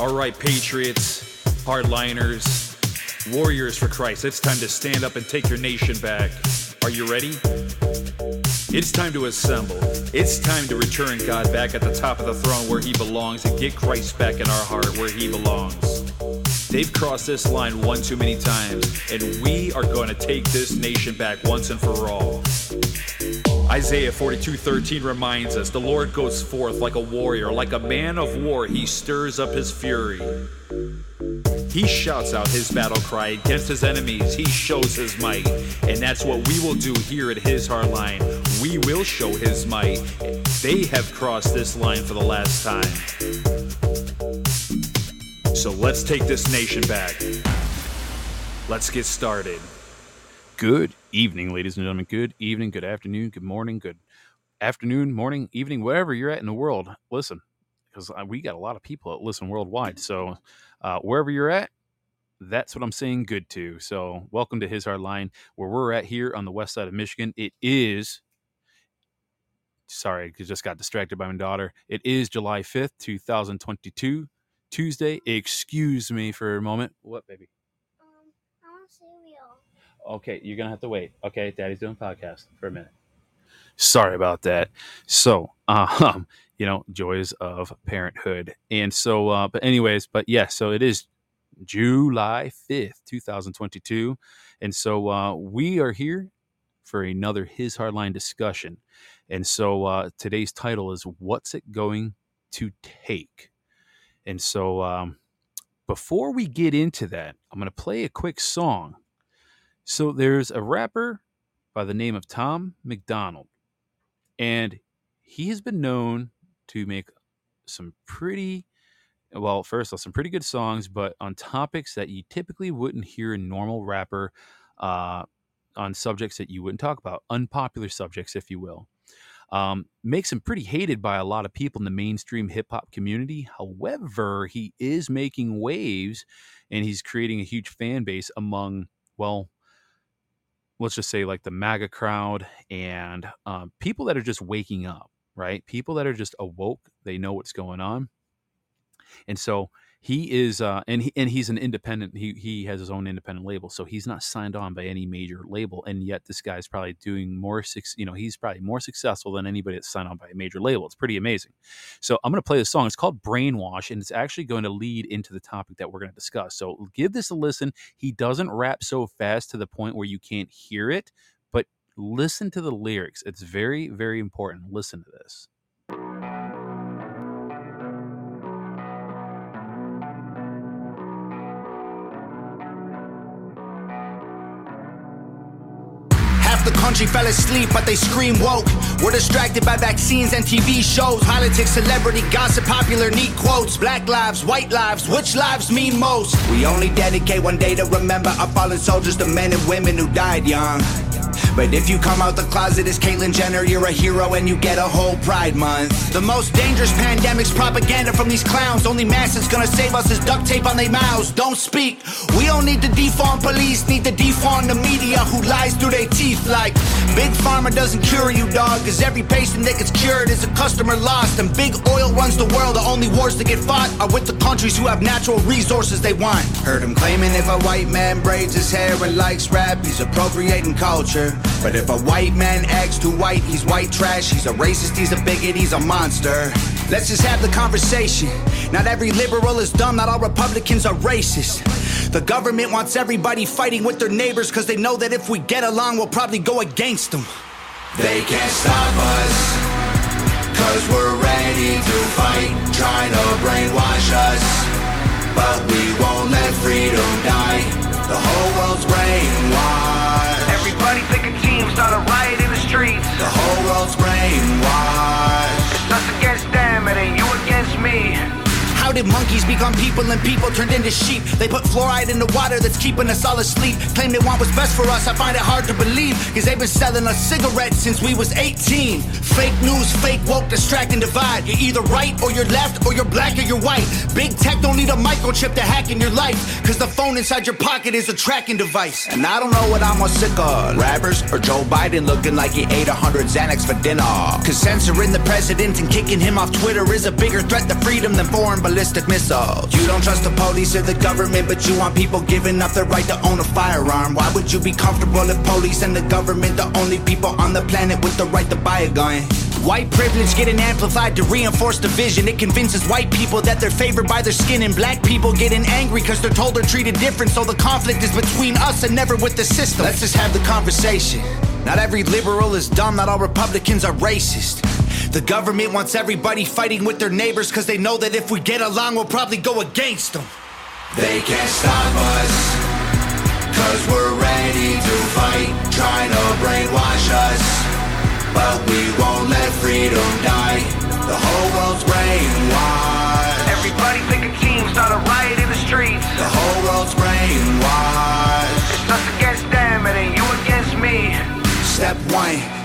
All right, Patriots, hardliners, warriors for Christ, it's time to stand up and take your nation back. Are you ready? It's time to assemble. It's time to return God back at the top of the throne where he belongs and get Christ back in our heart where he belongs. They've crossed this line one too many times, and we are going to take this nation back once and for all. Isaiah 42:13 reminds us, "The Lord goes forth like a warrior, like a man of war, he stirs up his fury." He shouts out his battle cry against his enemies. He shows his might. And that's what we will do here at his hard line. We will show his might. They have crossed this line for the last time. So let's take this nation back. Let's get started. Good evening, ladies and gentlemen. Good evening, good afternoon, good morning, good afternoon, morning, evening, wherever you're at in the world. Listen, because we got a lot of people that listen worldwide. So uh, wherever you're at, that's what I'm saying good to. So welcome to His Hard Line, where we're at here on the west side of Michigan. It is, sorry, I just got distracted by my daughter. It is July 5th, 2022, Tuesday. Excuse me for a moment. What, baby? Um, I want cereal. Okay, you're gonna have to wait. Okay, Daddy's doing podcast for a minute. Sorry about that. So, um, you know, joys of parenthood, and so, uh, but anyways, but yeah, so it is July fifth, two thousand twenty-two, and so uh, we are here for another His Hardline discussion, and so uh, today's title is "What's It Going to Take," and so um, before we get into that, I'm going to play a quick song so there's a rapper by the name of Tom MacDonald, and he has been known to make some pretty well, first off, some pretty good songs, but on topics that you typically wouldn't hear a normal rapper uh, on subjects that you wouldn't talk about, unpopular subjects, if you will. Um, makes him pretty hated by a lot of people in the mainstream hip hop community. However, he is making waves and he's creating a huge fan base among, well, let's just say like the MAGA crowd and um, people that are just waking up, right? People that are just awoke. They know what's going on. And so he is, uh, and he, and he's an independent. He he has his own independent label, so he's not signed on by any major label. And yet, this guy's probably doing more. You know, he's probably more successful than anybody that's signed on by a major label. It's pretty amazing. So I'm going to play this song. It's called "Brainwash," and it's actually going to lead into the topic that we're going to discuss. So give this a listen. He doesn't rap so fast to the point where you can't hear it, but listen to the lyrics. It's very very important. Listen to this. Country fell asleep, but they scream woke. We're distracted by vaccines and TV shows, politics, celebrity gossip, popular neat quotes. Black lives, white lives, which lives mean most? We only dedicate one day to remember our fallen soldiers, the men and women who died young. But if you come out the closet as Caitlyn Jenner, you're a hero and you get a whole Pride Month. The most dangerous pandemic's propaganda from these clowns. Only mask that's gonna save us is duct tape on their mouths. Don't speak. We don't need to defund police, need to defund the media who lies through their teeth like Big Pharma doesn't cure you, dog, cause every patient that gets cured is a customer lost. And big oil runs the world, the only wars that get fought are with the countries who have natural resources they want. Heard him claiming if a white man braids his hair and likes rap, he's appropriating culture. But if a white man acts too white, he's white trash, he's a racist, he's a bigot, he's a monster. Let's just have the conversation. Not every liberal is dumb, not all Republicans are racist. The government wants everybody fighting with their neighbors because they know that if we get along, we'll probably go against them. They can't stop us, cause we're ready to fight, trying to brainwash us. But we won't let freedom die. Did monkeys become people and people turned into sheep? They put fluoride in the water that's keeping us all asleep. Claim they want what's best for us, I find it hard to believe. Cause they've been selling us cigarettes since we was 18. Fake news, fake woke, distract and divide. You're either right or you're left, or you're black or you're white. Big tech don't need a microchip to hack in your life. Cause the phone inside your pocket is a tracking device. And I don't know what I'm more sick of. Rappers or Joe Biden looking like he ate a hundred Xanax for dinner. Cause censoring the president and kicking him off Twitter is a bigger threat to freedom than foreign ballistic ballistic. You don't trust the police or the government, but you want people giving up their right to own a firearm. Why would you be comfortable if police and the government the only people on the planet with the right to buy a gun? White privilege getting amplified to reinforce division. It convinces white people that they're favored by their skin, and black people getting angry because they're told they're treated different. So the conflict is between us and never with the system. Let's just have the conversation. Not every liberal is dumb, not all Republicans are racist. The government wants everybody fighting with their neighbors because they know that if we get along, we'll probably go against them. They can't stop us, cause we're ready to fight, trying to brainwash us. But we won't let freedom die. The whole world's brainwashed. Everybody pick a team, start a riot in the streets. The whole world's brainwashed. It's us against them, it ain't you against me. Step one,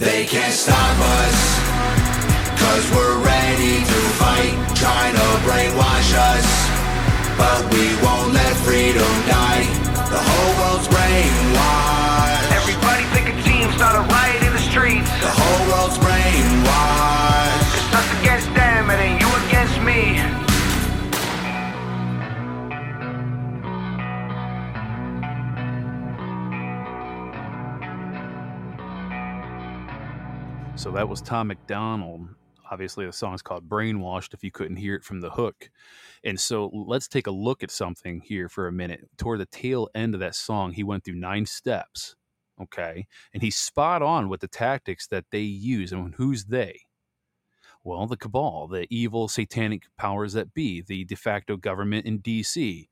They can't stop us, cause we're ready to fight, trying to brainwash us. But we won't let freedom die. The whole world's brainwashed. Everybody pick a team, start a riot in the streets. The whole world's brainwashed. So that was Tom MacDonald. Obviously, the song's called Brainwashed if you couldn't hear it from the hook. And so let's take a look at something here for a minute. Toward the tail end of that song, he went through nine steps. Okay. And he's spot on with the tactics that they use. And who's they? Well, the cabal, the evil satanic powers that be, the de facto government in DC.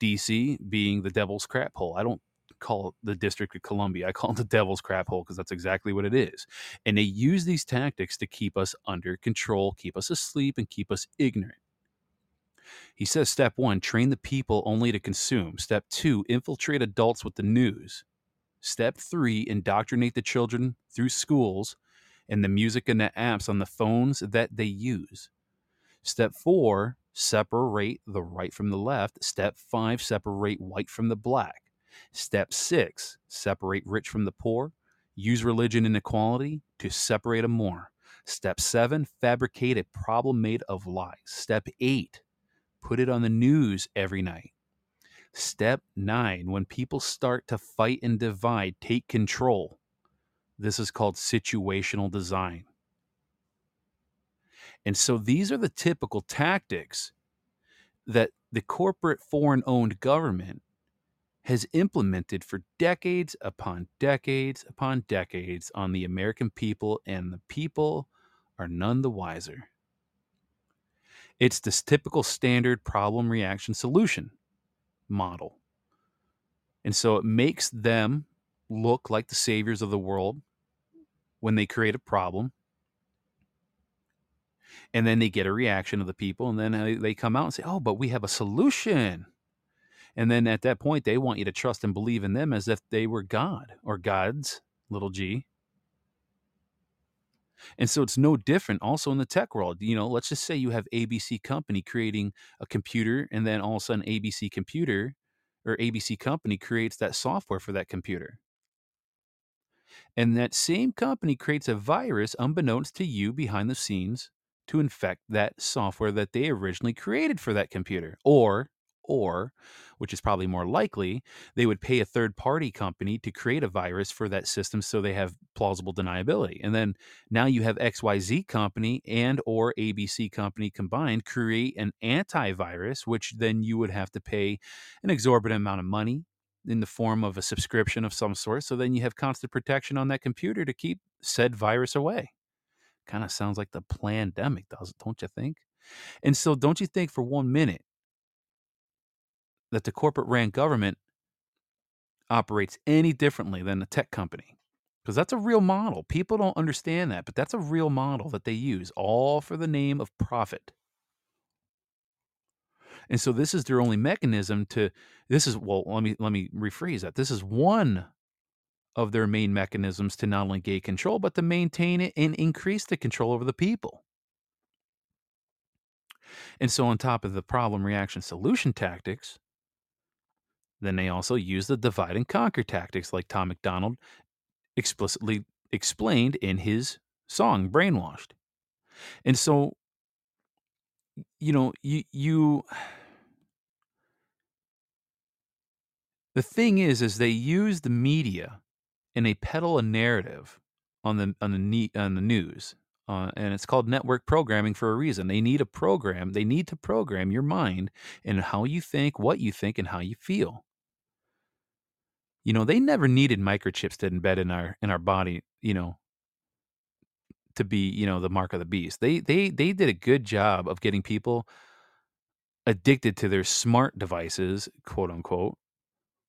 DC being the devil's crap hole. I don't call it the District of Columbia. I call it the devil's crap hole because that's exactly what it is. And they use these tactics to keep us under control, keep us asleep, and keep us ignorant. He says step one, train the people only to consume. Step two, infiltrate adults with the news. Step three, indoctrinate the children through schools and the music and the apps on the phones that they use. Step four, separate the right from the left. Step five, separate white from the black. Step six, separate rich from the poor. Use religion and equality to separate them more. Step seven, fabricate a problem made of lies. Step eight, put it on the news every night. Step nine, when people start to fight and divide, take control. This is called situational design. And so these are the typical tactics that the corporate foreign owned government has implemented for decades upon decades upon decades on the American people, and the people are none the wiser. It's this typical standard problem reaction solution model. And so it makes them look like the saviors of the world when they create a problem. And then they get a reaction of the people, and then they- they come out and say, Oh, but we have a solution. And then at that point, they want you to trust and believe in them as if they were God or gods, little g. And so it's no different also in the tech world. You know, let's just say you have ABC Company creating a computer, and then all of a sudden, ABC Computer or ABC Company creates that software for that computer. And that same company creates a virus unbeknownst to you behind the scenes to infect that software that they originally created for that computer. Or, or, which is probably more likely, they would pay a third party company to create a virus for that system so they have plausible deniability. And then now you have XYZ company and or ABC company combined create an antivirus, which then you would have to pay an exorbitant amount of money in the form of a subscription of some sort. So then you have constant protection on that computer to keep said virus away. Kind of sounds like the pandemic, does it? Don't you think? And so, don't you think for one minute that the corporate ran government operates any differently than a tech company? Because that's a real model. People don't understand that, but that's a real model that they use, all for the name of profit. And so this is their only mechanism to this is well let me let me rephrase that. This is one of their main mechanisms to not only gain control but to maintain it and increase the control over the people. And so on top of the problem reaction solution tactics, then they also use the divide and conquer tactics like Tom MacDonald explicitly explained in his song Brainwashed. And so you know, you you the thing is is they use the media and they peddle a narrative on the on the ne- on the news. Uh, and it's called network programming for a reason. They need a program. They need to program your mind and how you think, what you think, and how you feel. You know, they never needed microchips to embed in our in our body. You know, to be you know the mark of the beast. They they they did a good job of getting people addicted to their smart devices, quote unquote,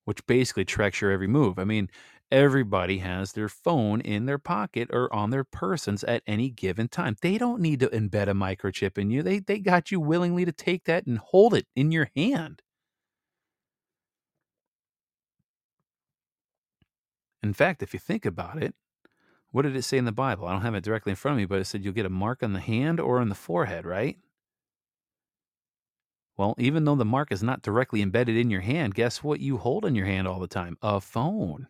which basically tracks your every move. I mean, everybody has their phone in their pocket or on their persons at any given time. They don't need to embed a microchip in you. They they got you willingly to take that and hold it in your hand. In fact, if you think about it, what did it say in the Bible? I don't have it directly in front of me, but it said you'll get a mark on the hand or on the forehead, right? Well, even though the mark is not directly embedded in your hand, guess what you hold in your hand all the time? A phone.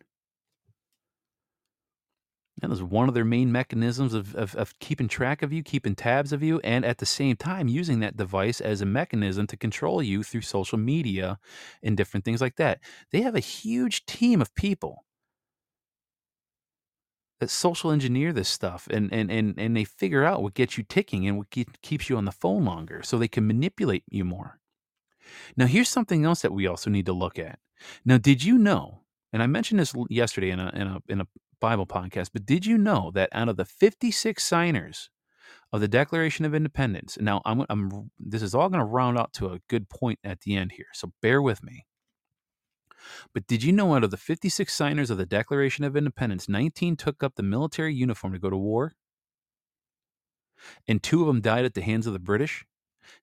That is one of their main mechanisms of, of, of, keeping track of you, keeping tabs of you, and at the same time using that device as a mechanism to control you through social media and different things like that. They have a huge team of people that social engineer this stuff and, and, and, and they figure out what gets you ticking and what keep, keeps you on the phone longer so they can manipulate you more. Now, here's something else that we also need to look at. Now, did you know, and I mentioned this yesterday in a, in a, in a Bible podcast, but did you know that out of the 56 signers of the Declaration of Independence, now I'm, I'm this is all going to round out to a good point at the end here, so bear with me. But did you know out of the 56 signers of the Declaration of Independence, 19 took up the military uniform to go to war? And two of them died at the hands of the British?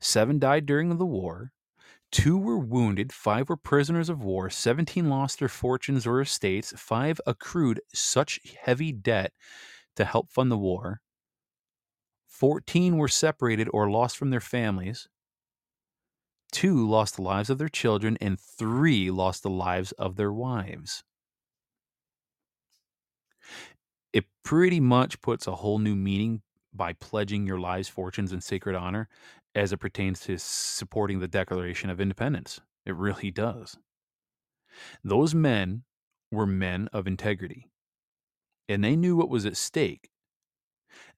Seven died during the war. Two were wounded, five were prisoners of war, 17 lost their fortunes or estates, five accrued such heavy debt to help fund the war. 14 were separated or lost from their families. Two lost the lives of their children, and three lost the lives of their wives. It pretty much puts a whole new meaning by pledging your lives, fortunes, and sacred honor as it pertains to supporting the Declaration of Independence. It really does. Those men were men of integrity, and they knew what was at stake.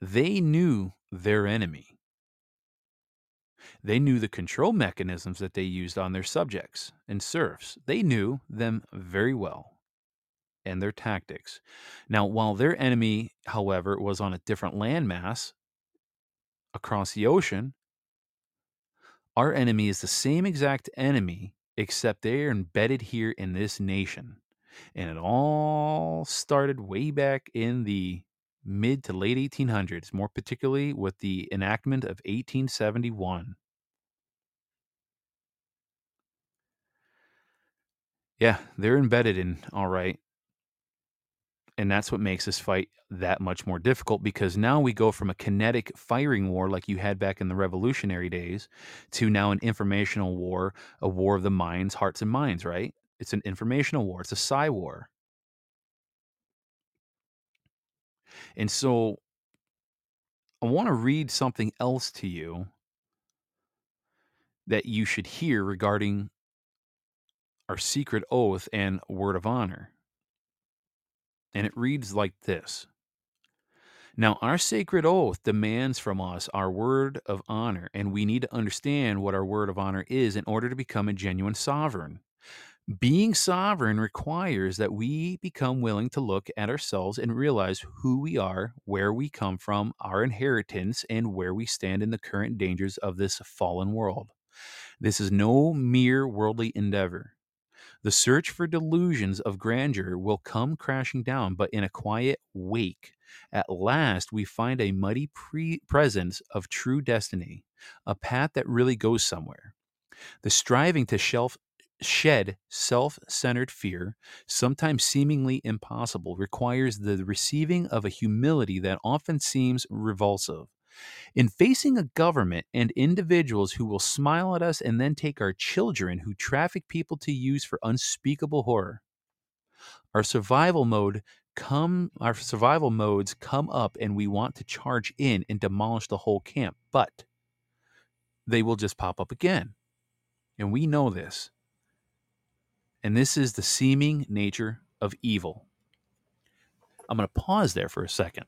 They knew their enemy. They knew the control mechanisms that they used on their subjects and serfs. They knew them very well and their tactics. Now, while their enemy, however, was on a different landmass across the ocean, our enemy is the same exact enemy, except they are embedded here in this nation. And it all started way back in the mid to late 1800s, more particularly with the enactment of 1871. Yeah, they're embedded in, all right. And that's what makes this fight that much more difficult because now we go from a kinetic firing war like you had back in the revolutionary days to now an informational war, a war of the minds, hearts, and minds, right? It's an informational war, it's a psy war. And so I want to read something else to you that you should hear regarding our secret oath and word of honor and it reads like this Now, our sacred oath demands from us our word of honor, and we need to understand what our word of honor is in order to become a genuine sovereign. Being sovereign requires that we become willing to look at ourselves and realize who we are, where we come from, our inheritance, and where we stand in the current dangers of this fallen world. This is no mere worldly endeavor. The search for delusions of grandeur will come crashing down, but in a quiet wake. At last, we find a mighty pre- presence of true destiny, a path that really goes somewhere. The striving to shelf, shed self centered fear, sometimes seemingly impossible, requires the receiving of a humility that often seems revulsive. In facing a government and individuals who will smile at us and then take our children who traffic people to use for unspeakable horror, our survival mode come our survival modes come up and we want to charge in and demolish the whole camp, but they will just pop up again. And we know this. And this is the seeming nature of evil. I'm going to pause there for a second.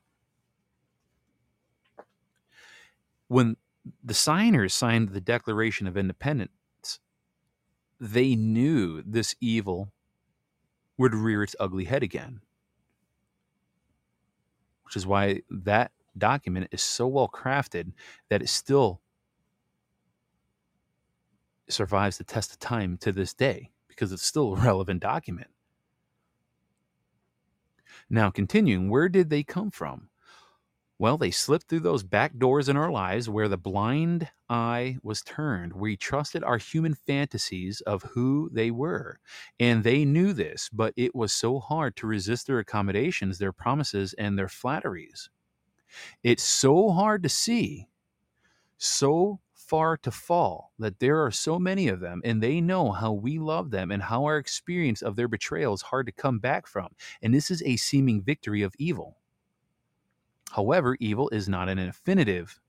When the signers signed the Declaration of Independence, they knew this evil would rear its ugly head again. Which is why that document is so well crafted that it still survives the test of time to this day because it's still a relevant document. Now, continuing, where did they come from? Well, they slipped through those back doors in our lives where the blind eye was turned. We trusted our human fantasies of who they were. And they knew this, but it was so hard to resist their accommodations, their promises, and their flatteries. It's so hard to see, so far to fall that there are so many of them, and they know how we love them and how our experience of their betrayal is hard to come back from. And this is a seeming victory of evil. However, evil is not an infinitive.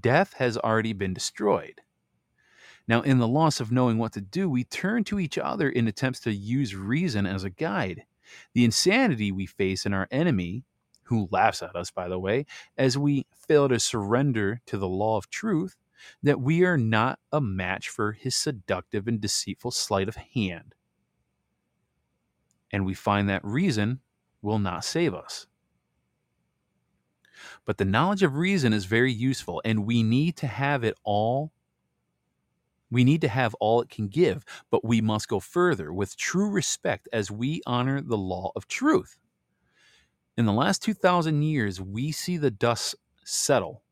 Death has already been destroyed. Now, in the loss of knowing what to do, we turn to each other in attempts to use reason as a guide. The insanity we face in our enemy, who laughs at us, by the way, as we fail to surrender to the law of truth, that we are not a match for his seductive and deceitful sleight of hand. And we find that reason will not save us. But the knowledge of reason is very useful, and we need to have it all. We need to have all it can give, but we must go further with true respect as we honor the law of truth. In the last 2,000 years, we see the dust settle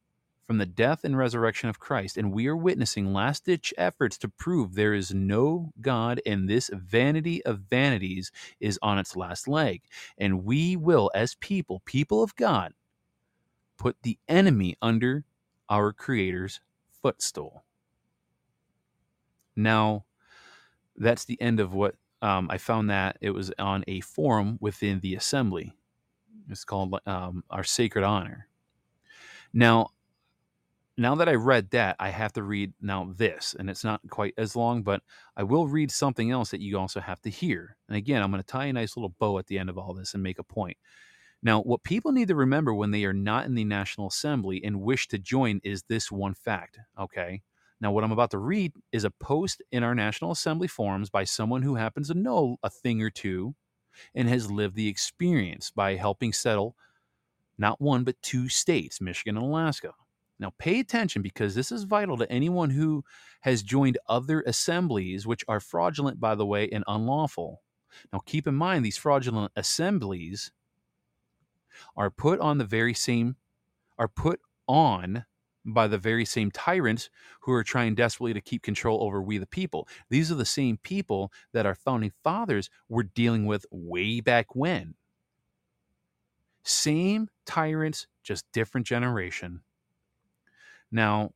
from the death and resurrection of Christ, and we are witnessing last ditch efforts to prove there is no God and this vanity of vanities is on its last leg. And we will, as people, people of God, put the enemy under our Creator's footstool. Now, that's the end of what um, I found that it was on a forum within the assembly. It's called um, Our Sacred Honor. Now, now that I read that, I have to read now this, and it's not quite as long, but I will read something else that you also have to hear. And again, I'm going to tie a nice little bow at the end of all this and make a point. Now, what people need to remember when they are not in the National Assembly and wish to join is this one fact, okay? Now, what I'm about to read is a post in our National Assembly forums by someone who happens to know a thing or two and has lived the experience by helping settle not one, but two states, Michigan and Alaska. Now, pay attention because this is vital to anyone who has joined other assemblies, which are fraudulent, by the way, and unlawful. Now, keep in mind, these fraudulent assemblies are put on the very same are put on by the very same tyrants who are trying desperately to keep control over we the people. These are the same people that our founding fathers were dealing with way back when. Same tyrants, just different generation. Now,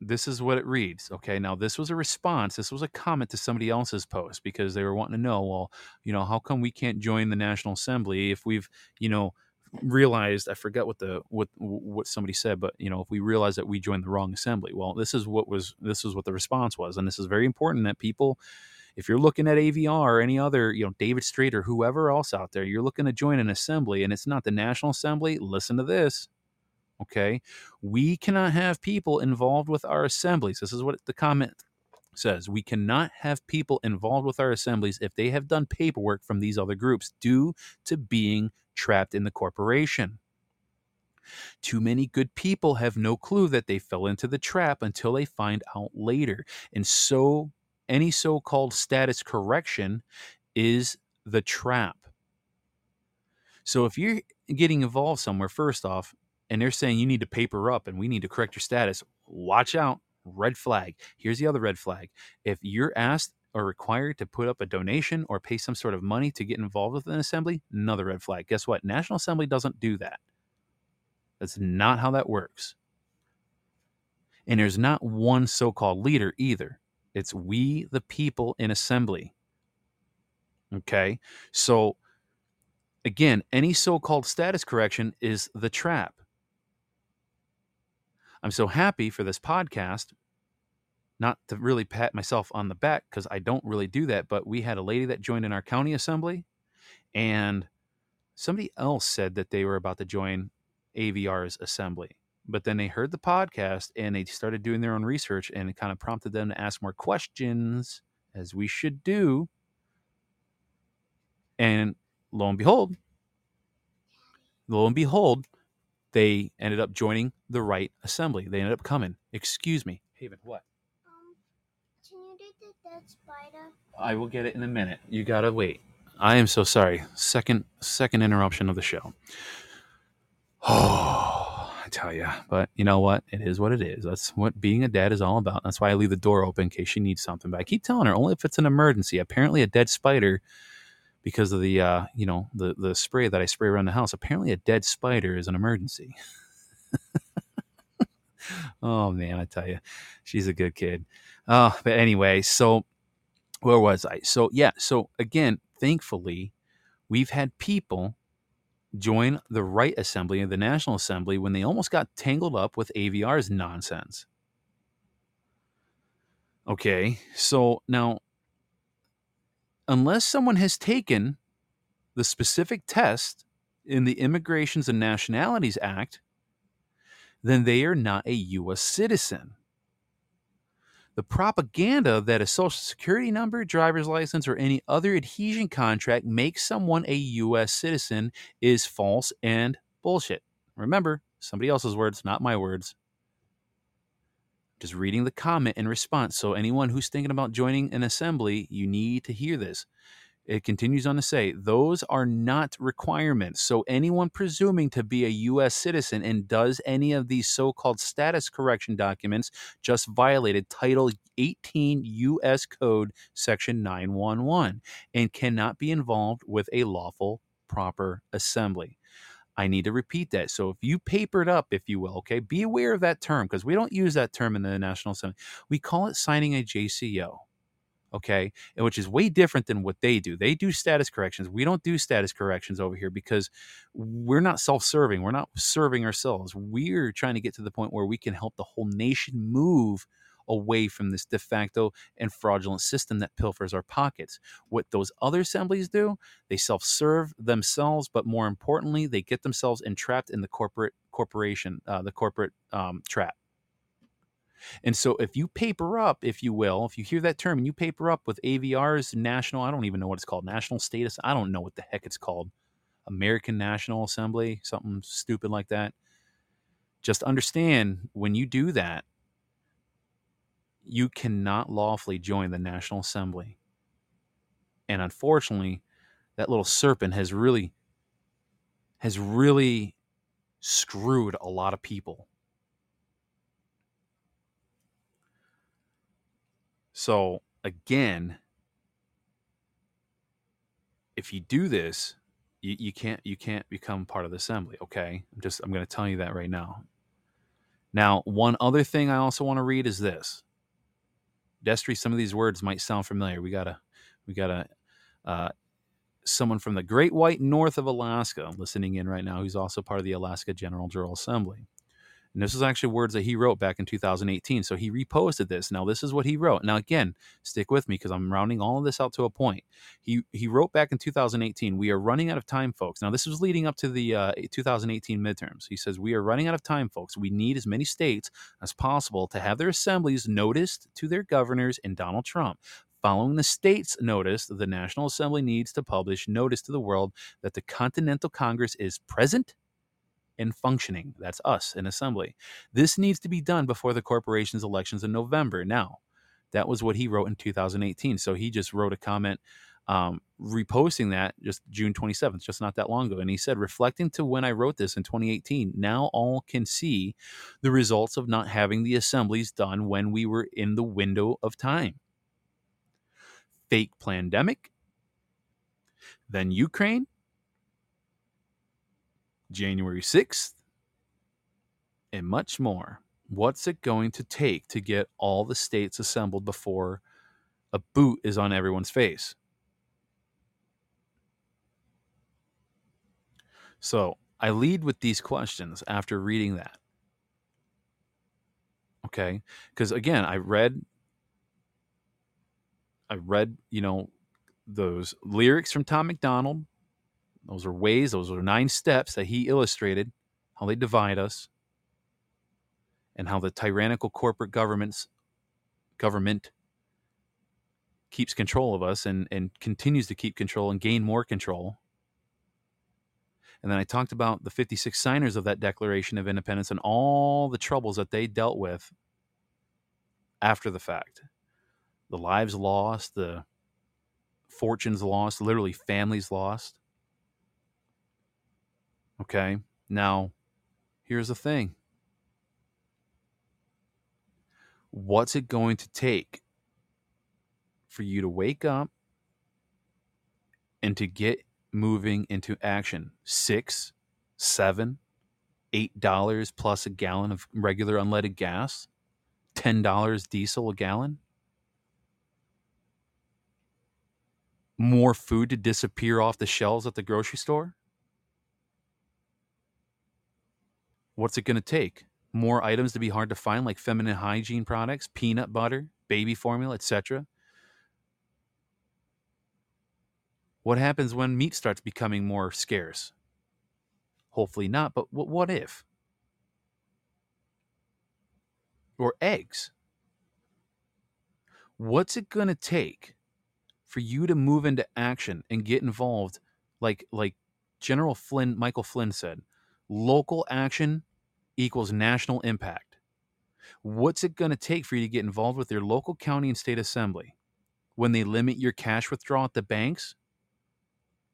this is what it reads. Okay. Now, this was a response. This was a comment to somebody else's post because they were wanting to know, well, you know, how come we can't join the National Assembly if we've, you know, realized I forget what the what what somebody said, but you know, if we realize that we joined the wrong assembly, well, this is what was this is what the response was, and this is very important that people, if you're looking at AVR or any other, you know, David Straight or whoever else out there, you're looking to join an assembly, and it's not the National Assembly. Listen to this. Okay, we cannot have people involved with our assemblies. This is what the comment says we cannot have people involved with our assemblies if they have done paperwork from these other groups due to being trapped in the corporation. Too many good people have no clue that they fell into the trap until they find out later. And so, any so called status correction is the trap. So, if you're getting involved somewhere, first off, and they're saying you need to paper up and we need to correct your status, watch out Red flag. Here's the other red flag. If you're asked or required to put up a donation or pay some sort of money to get involved with an assembly, another red flag. Guess what? National Assembly doesn't do that. That's not how that works. And there's not one so called leader either. It's we, the people in assembly. Okay. So, again, any so called status correction is the trap. I'm so happy for this podcast. Not to really pat myself on the back because I don't really do that, but we had a lady that joined in our county assembly, and somebody else said that they were about to join AVR's assembly. But then they heard the podcast and they started doing their own research, and it kind of prompted them to ask more questions, as we should do. And lo and behold, lo and behold, they ended up joining the right assembly. They ended up coming. Excuse me, Haven. What? Um, can you do the dead spider? I will get it in a minute. You gotta wait. I am so sorry. Second second interruption of the show. Oh, I tell you. But you know what? It is what it is. That's what being a dad is all about. That's why I leave the door open in case she needs something. But I keep telling her only if it's an emergency. Apparently, a dead spider, because of the uh, you know the the spray that I spray around the house. Apparently, a dead spider is an emergency. oh man, I tell you, she's a good kid. Uh, but anyway, so where was I? So yeah, so again, thankfully, we've had people join the right assembly the National Assembly when they almost got tangled up with AVR's nonsense. Okay, so now, unless someone has taken the specific test in the Immigrations and Nationalities Act, then they are not a U.S. citizen. The propaganda that a social security number, driver's license, or any other adhesion contract makes someone a U.S. citizen is false and bullshit. Remember, somebody else's words, not my words. Just reading the comment in response. So, anyone who's thinking about joining an assembly, you need to hear this. It continues on to say, those are not requirements. So, anyone presuming to be a U.S. citizen and does any of these so called status correction documents just violated Title 18 U.S. Code Section 911 and cannot be involved with a lawful, proper assembly. I need to repeat that. So if you papered up, if you will, okay, be aware of that term because we don't use that term in the National Assembly. We call it signing a JCO okay and which is way different than what they do they do status corrections we don't do status corrections over here because we're not self-serving we're not serving ourselves we're trying to get to the point where we can help the whole nation move away from this de facto and fraudulent system that pilfers our pockets what those other assemblies do they self-serve themselves but more importantly they get themselves entrapped in the corporate corporation uh, the corporate um, trap and so if you paper up, if you will, if you hear that term and you paper up with AVR's national, I don't even know what it's called, national status, I don't know what the heck it's called, American National Assembly, something stupid like that. Just understand when you do that, you cannot lawfully join the National Assembly. And unfortunately, that little serpent has really has really screwed a lot of people So again, if you do this, you, you can't you can't become part of the assembly. Okay, I'm just I'm going to tell you that right now. Now, one other thing I also want to read is this. Destry, some of these words might sound familiar. We got a we got a uh, someone from the Great White North of Alaska listening in right now, who's also part of the Alaska General General Assembly. And this is actually words that he wrote back in 2018. So he reposted this. Now, this is what he wrote. Now, again, stick with me because I'm rounding all of this out to a point. He he wrote back in 2018, "We are running out of time, folks." Now, this was leading up to the uh, 2018 midterms. He says, "We are running out of time, folks. We need as many states as possible to have their assemblies noticed to their governors and Donald Trump." Following the state's notice, the National Assembly needs to publish notice to the world that the Continental Congress is present and functioning. That's us in assembly. This needs to be done before the corporation's elections in November. Now, that was what he wrote in 2018. So he just wrote a comment um, reposting that just June 27th, just not that long ago. And he said, reflecting to when I wrote this in 2018, now all can see the results of not having the assemblies done when we were in the window of time. Fake pandemic, then Ukraine, January 6th, and much more. What's it going to take to get all the states assembled before a boot is on everyone's face? So I lead with these questions after reading that. Okay. Because again, I read, I read, you know, those lyrics from Tom MacDonald. Those are ways, those are nine steps that he illustrated how they divide us and how the tyrannical corporate governments government keeps control of us and, and continues to keep control and gain more control. And then I talked about the 56 signers of that Declaration of Independence and all the troubles that they dealt with after the fact. The lives lost, the fortunes lost, literally families lost. Okay, now here's the thing what's it going to take for you to wake up and to get moving into action? Six, seven, eight dollars plus a gallon of regular unleaded gas, ten dollars diesel a gallon. More food to disappear off the shelves at the grocery store? What's it going to take? More items to be hard to find, like feminine hygiene products, peanut butter, baby formula, etc. What happens when meat starts becoming more scarce? Hopefully not, but what, if? Or eggs? What's it going to take for you to move into action and get involved like like General Flynn Michael Flynn said, local action equals national impact. What's it going to take for you to get involved with your local county and state assembly when they limit your cash withdrawal at the banks?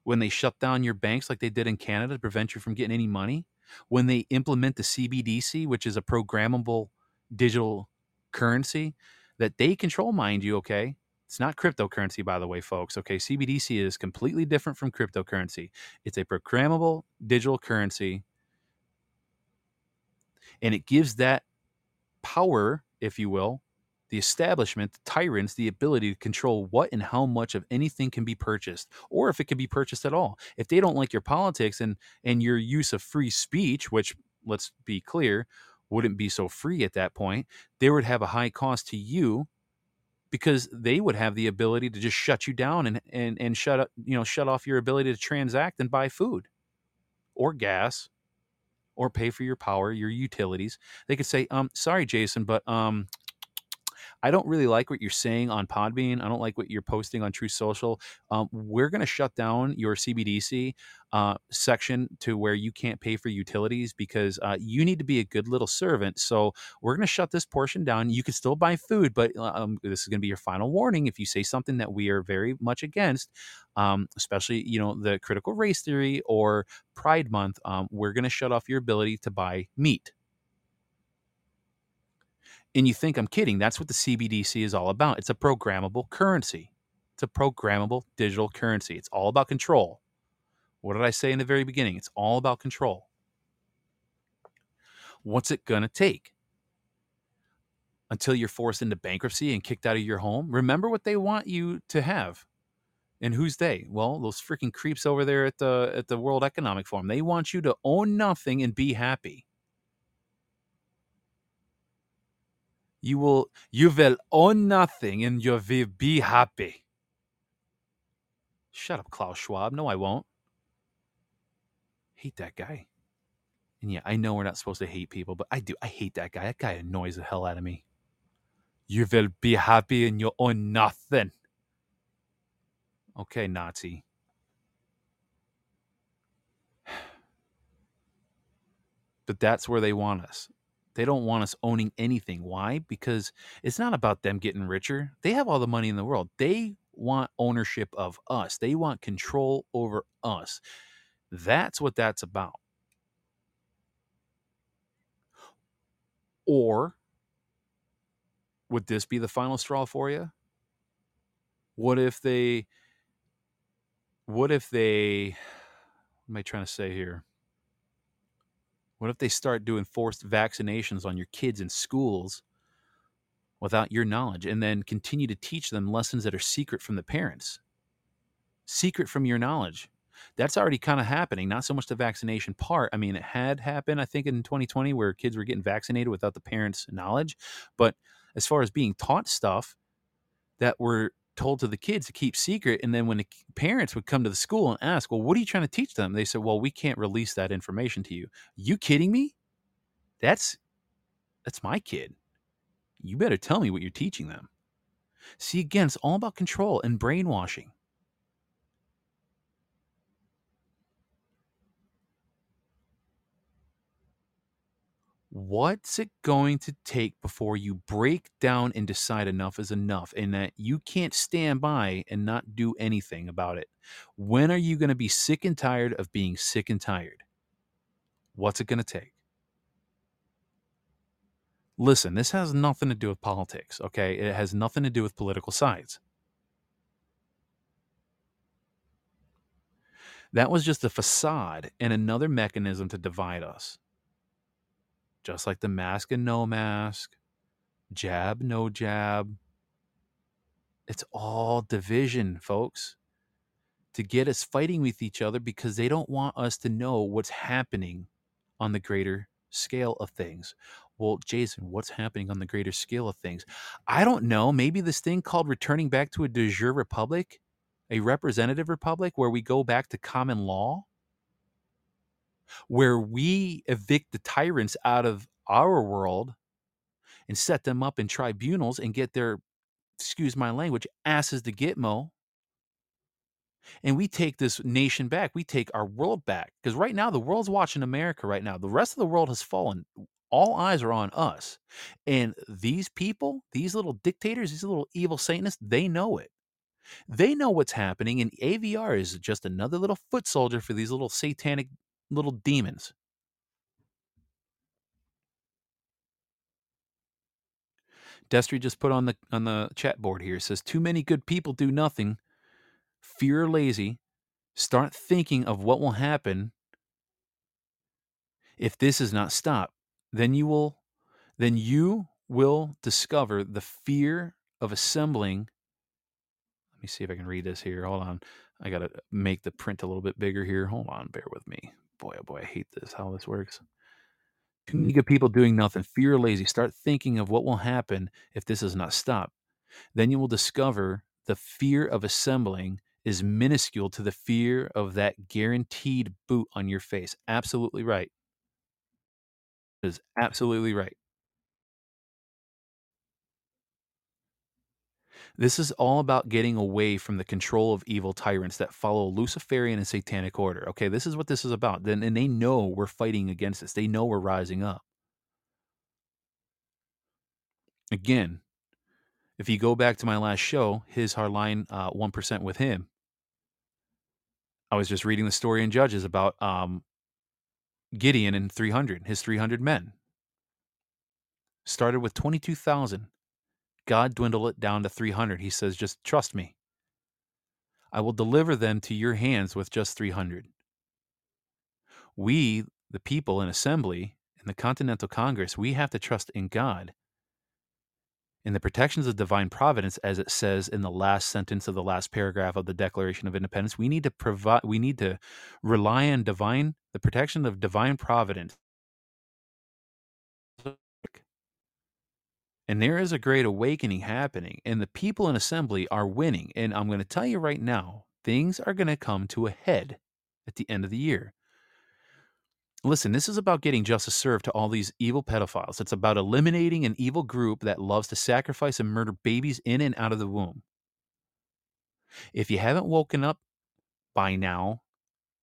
When they shut down your banks like they did in Canada to prevent you from getting any money? When they implement the CBDC, which is a programmable digital currency that they control, mind you, okay? It's not cryptocurrency, by the way, folks. Okay, CBDC is completely different from cryptocurrency. It's a programmable digital currency and it gives that power, if you will, the establishment, the tyrants, the ability to control what and how much of anything can be purchased, or if it can be purchased at all. If they don't like your politics and and your use of free speech, which let's be clear, wouldn't be so free at that point, they would have a high cost to you because they would have the ability to just shut you down and and and shut up, you know, shut off your ability to transact and buy food or gas or pay for your power, your utilities. They could say, um, sorry, Jason, but um, I don't really like what you're saying on Podbean. I don't like what you're posting on Truth Social. Um, we're going to shut down your CBDC uh, section to where you can't pay for utilities because uh, you need to be a good little servant. So we're going to shut this portion down. You can still buy food, but uh, um, this is going to be your final warning. If you say something that we are very much against, um, especially you know the critical race theory or Pride Month, um, we're going to shut off your ability to buy meat and you think I'm kidding. That's what the CBDC is all about. It's a programmable currency. It's a programmable digital currency. It's all about control. What did I say in the very beginning? It's all about control. What's it going to take? Until you're forced into bankruptcy and kicked out of your home? Remember what they want you to have. And who's they? Well, those freaking creeps over there at the at the World Economic Forum. They want you to own nothing and be happy. You will you will own nothing and you will be happy. Shut up, Klaus Schwab. No, I won't. Hate that guy. And yeah, I know we're not supposed to hate people, but I do. I hate that guy. That guy annoys the hell out of me. You will be happy and you own nothing. Okay, Nazi. But that's where they want us. They don't want us owning anything. Why? Because it's not about them getting richer. They have all the money in the world. They want ownership of us. They want control over us. That's what that's about. Or would this be the final straw for you? What if they what if they what am I trying to say here? What if they start doing forced vaccinations on your kids in schools without your knowledge and then continue to teach them lessons that are secret from the parents? Secret from your knowledge. That's already kind of happening. Not so much the vaccination part. I mean, it had happened, I think, in 2020 where kids were getting vaccinated without the parents' knowledge. But as far as being taught stuff that were told to the kids to keep secret. And then when the parents would come to the school and ask, Well, what are you trying to teach them? They said, Well, we can't release that information to you. You kidding me? That's that's my kid. You better tell me what you're teaching them. See, again, it's all about control and brainwashing. What's it going to take before you break down and decide enough is enough and that you can't stand by and not do anything about it? When are you going to be sick and tired of being sick and tired? What's it going to take? Listen, this has nothing to do with politics, okay? It has nothing to do with political sides. That was just a facade and another mechanism to divide us just like the mask and no mask, jab, no jab. It's all division, folks, to get us fighting with each other because they don't want us to know what's happening on the greater scale of things. Well, Jason, what's happening on the greater scale of things? I don't know. Maybe this thing called returning back to a de jure republic, a representative republic where we go back to common law where we evict the tyrants out of our world and set them up in tribunals and get their, excuse my language, asses to Gitmo. And we take this nation back. We take our world back. Because right now, the world's watching America right now. The rest of the world has fallen. All eyes are on us. And these people, these little dictators, these little evil Satanists, they know it. They know what's happening. And AVR is just another little foot soldier for these little satanic little demons. Destry just put on the on the chat board here says too many good people do nothing. Fear lazy. Start thinking of what will happen if this is not stopped. Then you will then you will discover the fear of assembling. Let me see if I can read this here. Hold on. I got to make the print a little bit bigger here. Hold on, bear with me boy, oh boy, I hate this, how this works. Too many good people doing nothing. Fear or lazy. Start thinking of what will happen if this is not stopped. Then you will discover the fear of assembling is minuscule to the fear of that guaranteed boot on your face. Absolutely right. Is absolutely right. This is all about getting away from the control of evil tyrants that follow Luciferian and satanic order. Okay, this is what this is about. Then and they know we're fighting against this. They know we're rising up. Again, if you go back to my last show, his hardline uh, 1% with him, I was just reading the story in Judges about um, Gideon and 300, his 300 men. Started with 22,000 God dwindle it down to 300. He says, just trust me. I will deliver them to your hands with just 300. We, the people in assembly, in the Continental Congress, we have to trust in God. In the protections of divine providence, as it says in the last sentence of the last paragraph of the Declaration of Independence, we need to provide we need to rely on divine the protection of divine providence And there is a great awakening happening, and the people in assembly are winning. And I'm going to tell you right now, things are going to come to a head at the end of the year. Listen, this is about getting justice served to all these evil pedophiles. It's about eliminating an evil group that loves to sacrifice and murder babies in and out of the womb. If you haven't woken up by now,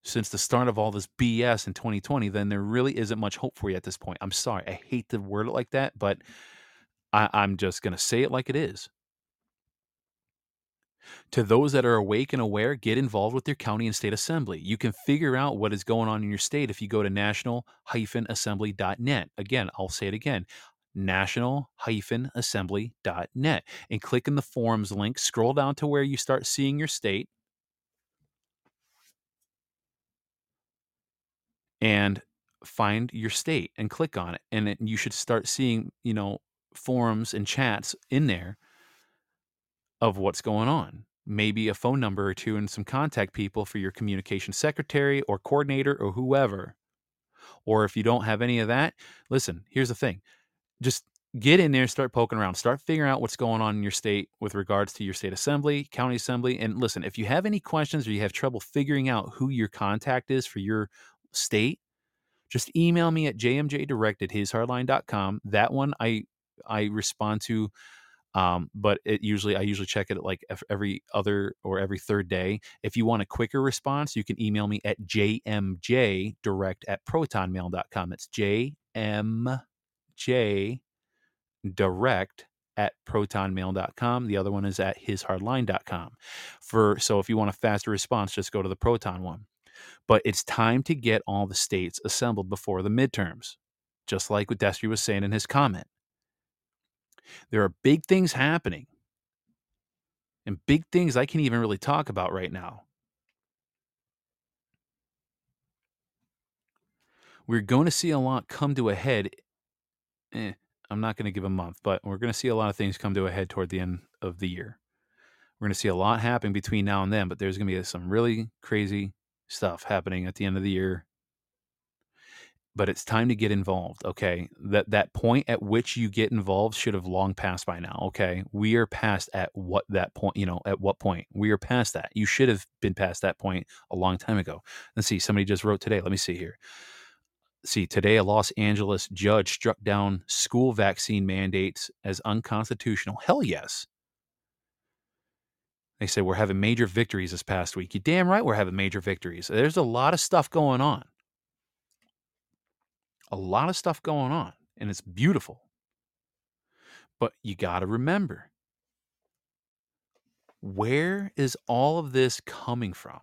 since the start of all this BS in 2020, then there really isn't much hope for you at this point. I'm sorry. I hate to word it like that, but I, I'm just going to say it like it is. To those that are awake and aware, get involved with your county and state assembly. You can figure out what is going on in your state if you go to national-assembly.net. Again, I'll say it again national-assembly.net and click in the forums link. Scroll down to where you start seeing your state and find your state and click on it. And it, you should start seeing, you know, forums and chats in there of what's going on. Maybe a phone number or two and some contact people for your communication secretary or coordinator or whoever. Or if you don't have any of that, listen, here's the thing just get in there, start poking around, start figuring out what's going on in your state with regards to your state assembly, county assembly. And listen, if you have any questions or you have trouble figuring out who your contact is for your state, just email me at jmjdirect at hishardline.com. That one I I respond to um, but it usually I usually check it like every other or every third day. If you want a quicker response, you can email me at jmj direct at protonmail.com. It's jmj direct at protonmail.com. The other one is at hishardline.com. For so if you want a faster response, just go to the Proton one. But it's time to get all the states assembled before the midterms, just like what Destry was saying in his comment. There are big things happening and big things I can't even really talk about right now. We're going to see a lot come to a head. Eh, I'm not going to give a month, but we're going to see a lot of things come to a head toward the end of the year. We're going to see a lot happen between now and then, but there's going to be some really crazy stuff happening at the end of the year but it's time to get involved okay? That that point at which you get involved should have long passed by now okay? We are past at what that point you know at what point? We are past that. You should have been past that point a long time ago. Let's see somebody just wrote today let me see here. See today a los angeles judge struck down school vaccine mandates as unconstitutional. Hell yes. They say we're having major victories this past week. You damn right we're having major victories. There's a lot of stuff going on a lot of stuff going on, and it's beautiful. But you got to remember where is all of this coming from?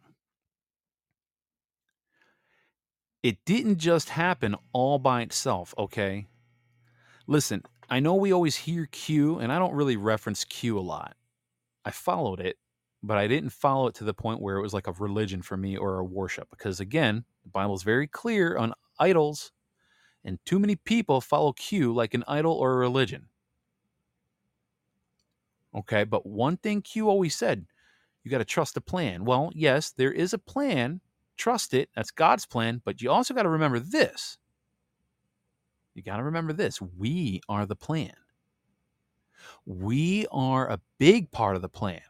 It didn't just happen all by itself, okay? Listen, I know we always hear Q, and I don't really reference Q a lot. I followed it, but I didn't follow it to the point where it was like a religion for me or a worship. Because again, the Bible is very clear on idols and too many people follow Q like an idol or a religion. Okay, but one thing Q always said you got to trust the plan. Well, yes, there is a plan. Trust it. That's God's plan. But you also got to remember this. You got to remember this. We are the plan. We are a big part of the plan.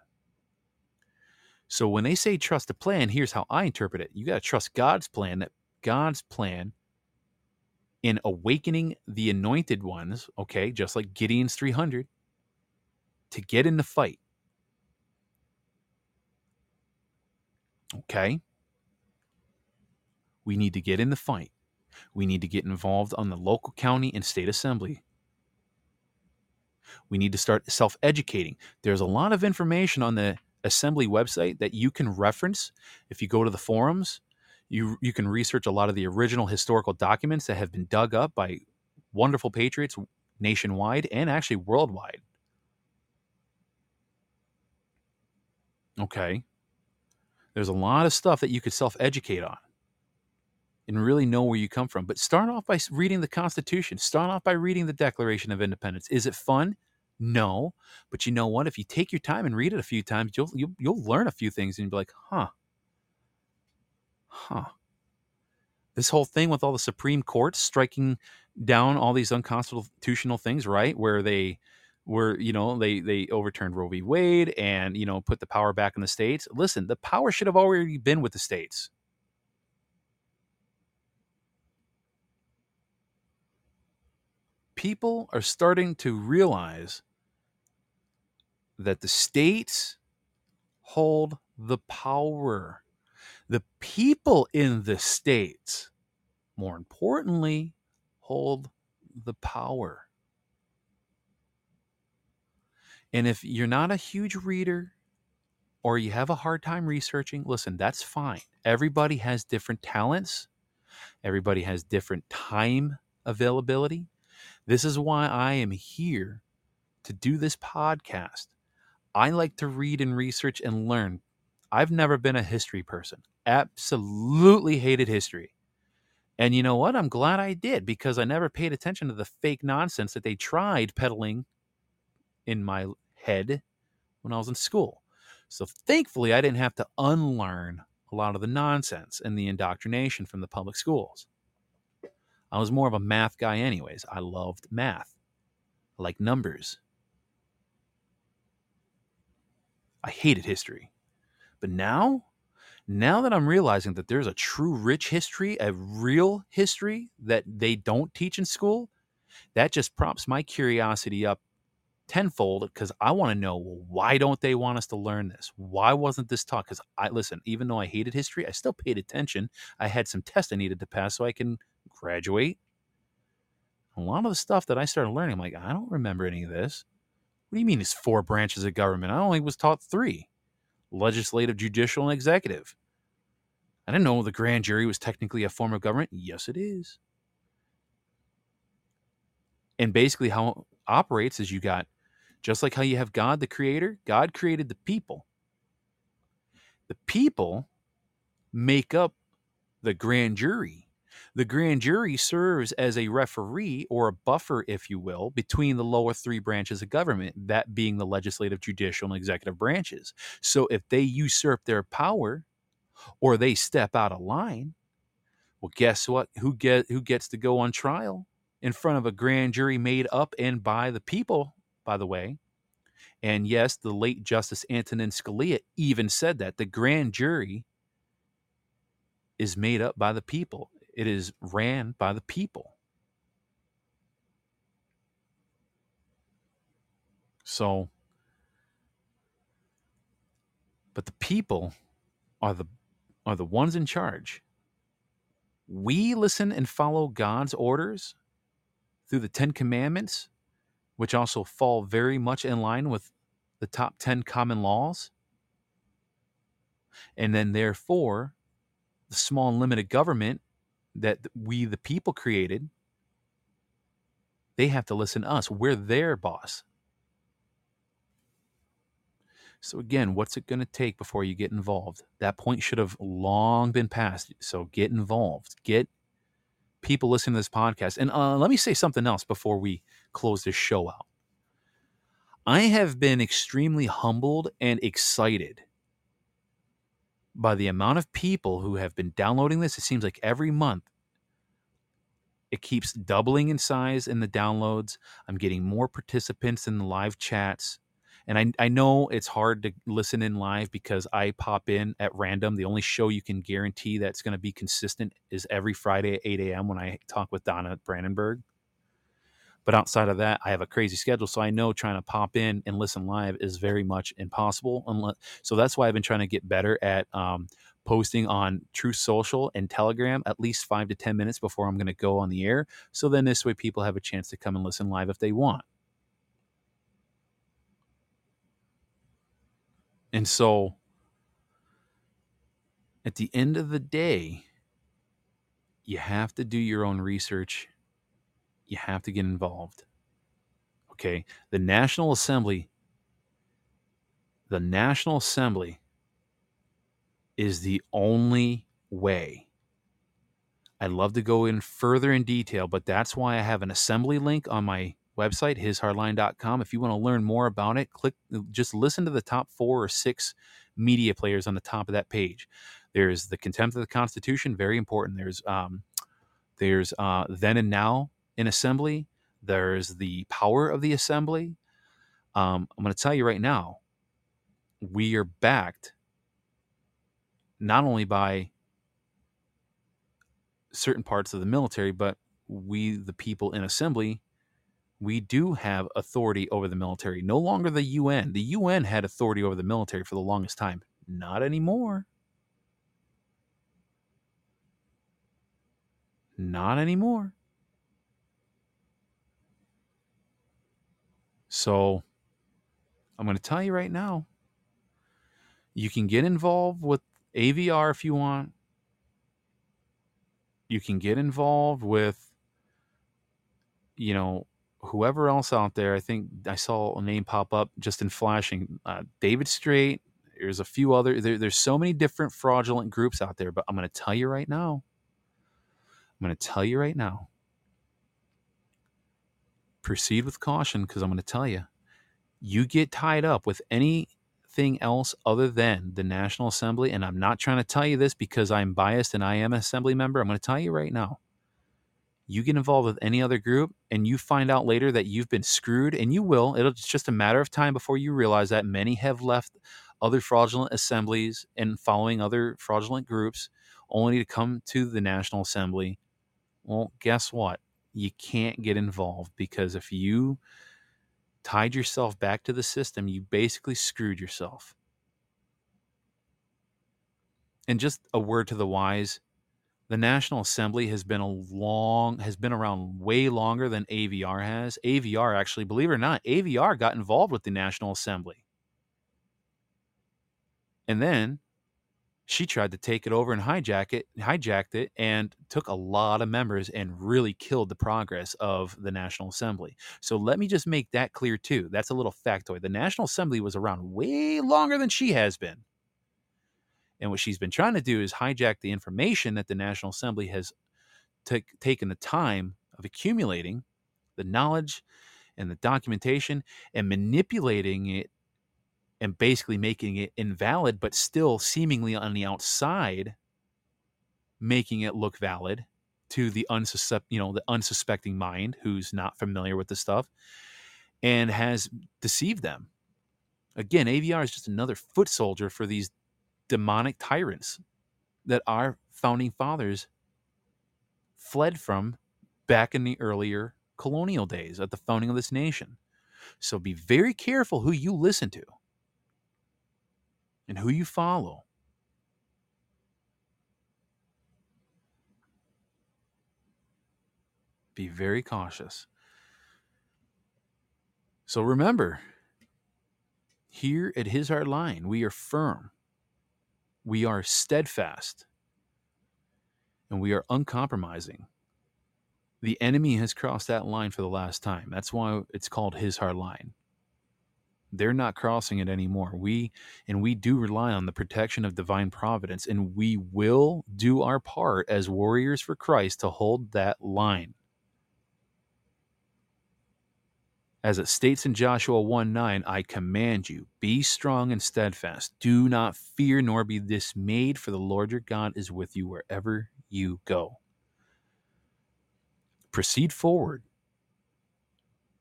So when they say trust the plan, here's how I interpret it. You got to trust God's plan, that God's plan in awakening the anointed ones, okay, just like Gideon's 300, to get in the fight. Okay? We need to get in the fight. We need to get involved on the local county and state assembly. We need to start self educating. There's a lot of information on the assembly website that you can reference if you go to the forums you you can research a lot of the original historical documents that have been dug up by wonderful patriots nationwide and actually worldwide. Okay. There's a lot of stuff that you could self educate on and really know where you come from. But start off by reading the Constitution. Start off by reading the Declaration of Independence. Is it fun? No. But you know what? If you take your time and read it a few times, you'll you'll, you'll learn a few things and you'll be like, huh, huh. This whole thing with all the Supreme Court striking down all these unconstitutional things, right? Where they were, you know, they they overturned Roe v. Wade and you know put the power back in the states. Listen, the power should have already been with the states. People are starting to realize that the states hold the power the people in the states, more importantly, hold the power. And if you're not a huge reader, or you have a hard time researching, listen, that's fine. Everybody has different talents, everybody has different time availability. This is why I am here to do this podcast. I like to read and research and learn. I've never been a history person, absolutely hated history. And you know what? I'm glad I did because I never paid attention to the fake nonsense that they tried peddling in my head when I was in school. So thankfully, I didn't have to unlearn a lot of the nonsense and the indoctrination from the public schools. I was more of a math guy, anyways. I loved math, I like numbers. I hated history. But now, now that I'm realizing that there's a true rich history, a real history that they don't teach in school, that just prompts my curiosity up tenfold because I want to know well, why don't they want us to learn this? Why wasn't this taught? Because I listen, even though I hated history, I still paid attention. I had some tests I needed to pass so I can graduate. A lot of the stuff that I started learning, I'm like, I don't remember any of this. What do you mean it's four branches of government? I only was taught three legislative, judicial, and executive. I didn't know the grand jury was technically a form of government. Yes, it is. And basically, how it operates is you got just like how you have God, the creator, God created the people. The people make up the grand jury. The grand jury serves as a referee or a buffer, if you will, between the lower three branches of government, that being the legislative, judicial, and executive branches. So if they usurp their power or they step out of line, well, guess what? Who get who gets to go on trial in front of a grand jury made up and by the people by the way. And yes, the late Justice Antonin Scalia even said that the grand jury is made up by the people, it is ran by the people. So, but the people are the are the ones in charge. We listen and follow God's orders through the 10 commandments which also fall very much in line with the top 10 common laws. And then, therefore, the small and limited government that we, the people, created, they have to listen to us. We're their boss. So, again, what's it going to take before you get involved? That point should have long been passed. So, get involved. Get people listening to this podcast. And uh, let me say something else before we close this show out. I have been extremely humbled and excited by the amount of people who have been downloading this. It seems like every month it keeps doubling in size in the downloads. I'm getting more participants in the live chats. And I, I know it's hard to listen in live because I pop in at random. The only show you can guarantee that's going to be consistent is every Friday at 8 a.m. when I talk with Donna Brandenburg. But outside of that, I have a crazy schedule. So I know trying to pop in and listen live is very much impossible. Unless, so that's why I've been trying to get better at um, posting on Truth Social and Telegram at least five to 10 minutes before I'm going to go on the air. So then this way people have a chance to come and listen live if they want. And so at the end of the day, you have to do your own research you have to get involved. Okay. The National Assembly, the National Assembly is the only way. I'd love to go in further in detail, but that's why I have an assembly link on my website, hishardline.com. If you want to learn more about it, click just listen to the top four or six media players on the top of that page. There's the contempt of the Constitution, very important. There's um, there's uh, then and now in assembly. There's the power of the assembly. Um, I'm going to tell you right now, we are backed not only by certain parts of the military, but we, the people in assembly, we do have authority over the military. No longer the UN. The UN had authority over the military for the longest time. Not anymore. Not anymore. So I'm going to tell you right now You can get involved with AVR if you want. You can get involved with, you know, whoever else out there. I think I saw a name pop up just in flashing. Uh, David Straight. There's a few other. There, there's so many different fraudulent groups out there. But I'm going to tell you right now. I'm going to tell you right now. Proceed with caution because I'm going to tell you. You get tied up with anything else other than the National Assembly, and I'm not trying to tell you this because I'm biased and I am an assembly member. I'm going to tell you right now you get involved with any other group and you find out later that you've been screwed and you will It'll, it's just a matter of time before you realize that many have left other fraudulent assemblies and following other fraudulent groups only to come to the national assembly. Well guess what? You can't get involved because if you tied yourself back to the system you basically screwed yourself. And just a word to the wise the National Assembly has been a long has been around way longer than AVR has. AVR actually, believe it or not, AVR got involved with the National Assembly. And then she tried to take it over and hijack it, hijacked it, and took a lot of members and really killed the progress of the National Assembly. So let me just make that clear too. That's a little factoid. The National Assembly was around way longer than she has been. And what she's been trying to do is hijack the information that the National Assembly has t- taken the time of accumulating, the knowledge and the documentation, and manipulating it and basically making it invalid, but still seemingly on the outside, making it look valid to the you know, the unsuspecting mind who's not familiar with the stuff and has deceived them. Again, AVR is just another foot soldier for these demonic tyrants that our founding fathers fled from back in the earlier colonial days at the founding of this nation. So be very careful who you listen to and who you follow. Be very cautious. So remember, here at His Hard Line, we are firm we are steadfast and we are uncompromising. The enemy has crossed that line for the last time. That's why it's called his hard line. They're not crossing it anymore. We and we do rely on the protection of divine providence and we will do our part as warriors for Christ to hold that line. As it states in Joshua 1 9, I command you, be strong and steadfast. Do not fear nor be dismayed, for the Lord your God is with you wherever you go. Proceed forward.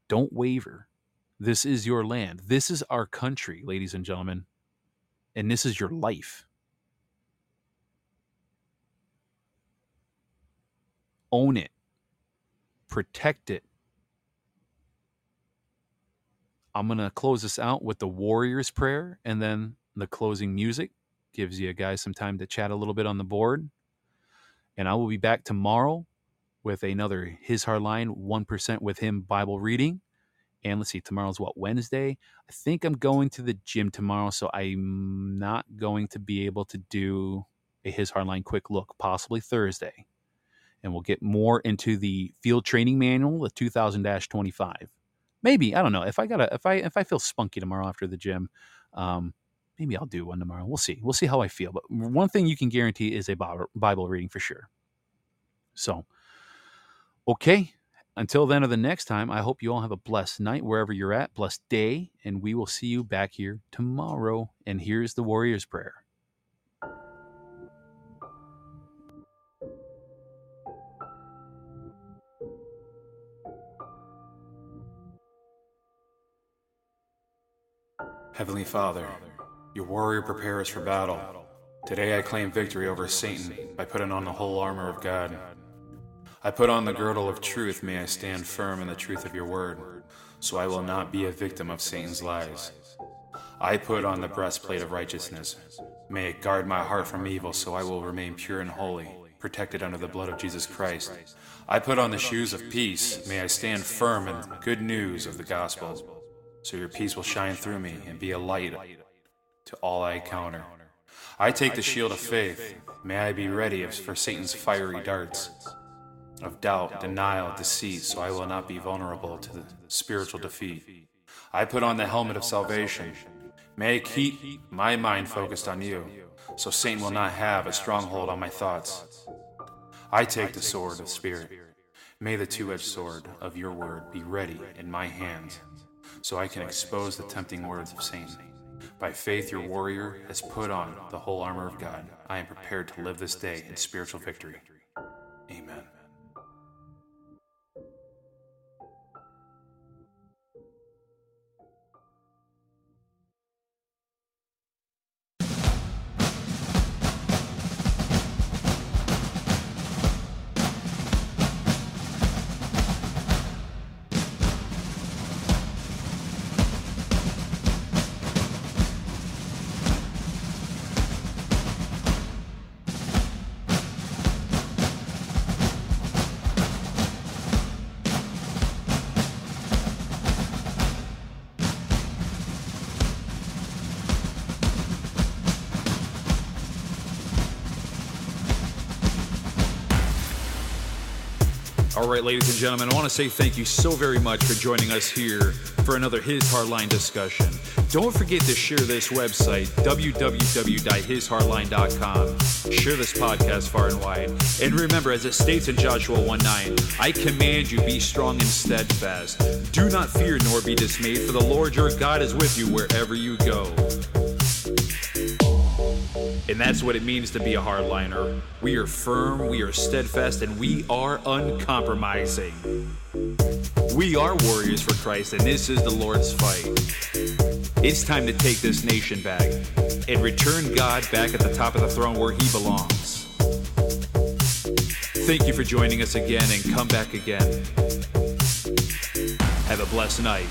Don't waver. This is your land. This is our country, ladies and gentlemen. And this is your life. Own it, protect it, I'm going to close this out with the Warrior's Prayer and then the closing music. Gives you guys some time to chat a little bit on the board. And I will be back tomorrow with another His Hard Line 1% with Him Bible reading. And let's see, tomorrow's what, Wednesday? I think I'm going to the gym tomorrow, so I'm not going to be able to do a His Hard Line quick look, possibly Thursday. And we'll get more into the field training manual, the 2000 25 maybe I don't know if I gotta if I if I feel spunky tomorrow after the gym, um, maybe I'll do one tomorrow. We'll see. We'll see how I feel. But one thing you can guarantee is a Bible reading for sure. So, okay. Until then or the next time, I hope you all have a blessed night wherever you're at, blessed day, and we will see you back here tomorrow. And here's the Warrior's Prayer. Heavenly Father, your warrior prepares for battle. Today I claim victory over Satan by putting on the whole armor of God. I put on the girdle of truth, may I stand firm in the truth of your word, so I will not be a victim of Satan's lies. I put on the breastplate of righteousness. May it guard my heart from evil, so I will remain pure and holy, protected under the blood of Jesus Christ. I put on the shoes of peace. May I stand firm in the good news of the gospel so your peace will shine through me and be a light to all I encounter. I take the shield of faith. May I be ready for Satan's fiery darts of doubt, denial, deceit, so I will not be vulnerable to the spiritual defeat. I put on the helmet of salvation. May I keep my mind focused on you, so Satan will not have a stronghold on my thoughts. I take the sword of Spirit. May the two edged sword of your word be ready in my hands, so I can expose the tempting words of Satan. By faith, your warrior has put on the whole armor of God. I am prepared to live this day in spiritual victory. Amen. All right, ladies and gentlemen, I want to say thank you so very much for joining us here for another His Hardline discussion. Don't forget to share this website, www.hishardline.com. Share this podcast far and wide. And remember, as it states in Joshua 1 9, I command you, be strong and steadfast. Do not fear nor be dismayed, for the Lord your God is with you wherever you go. And that's what it means to be a hardliner. We are firm, we are steadfast, and we are uncompromising. We are warriors for Christ, and this is the Lord's fight. It's time to take this nation back and return God back at the top of the throne where he belongs. Thank you for joining us again and come back again. Have a blessed night.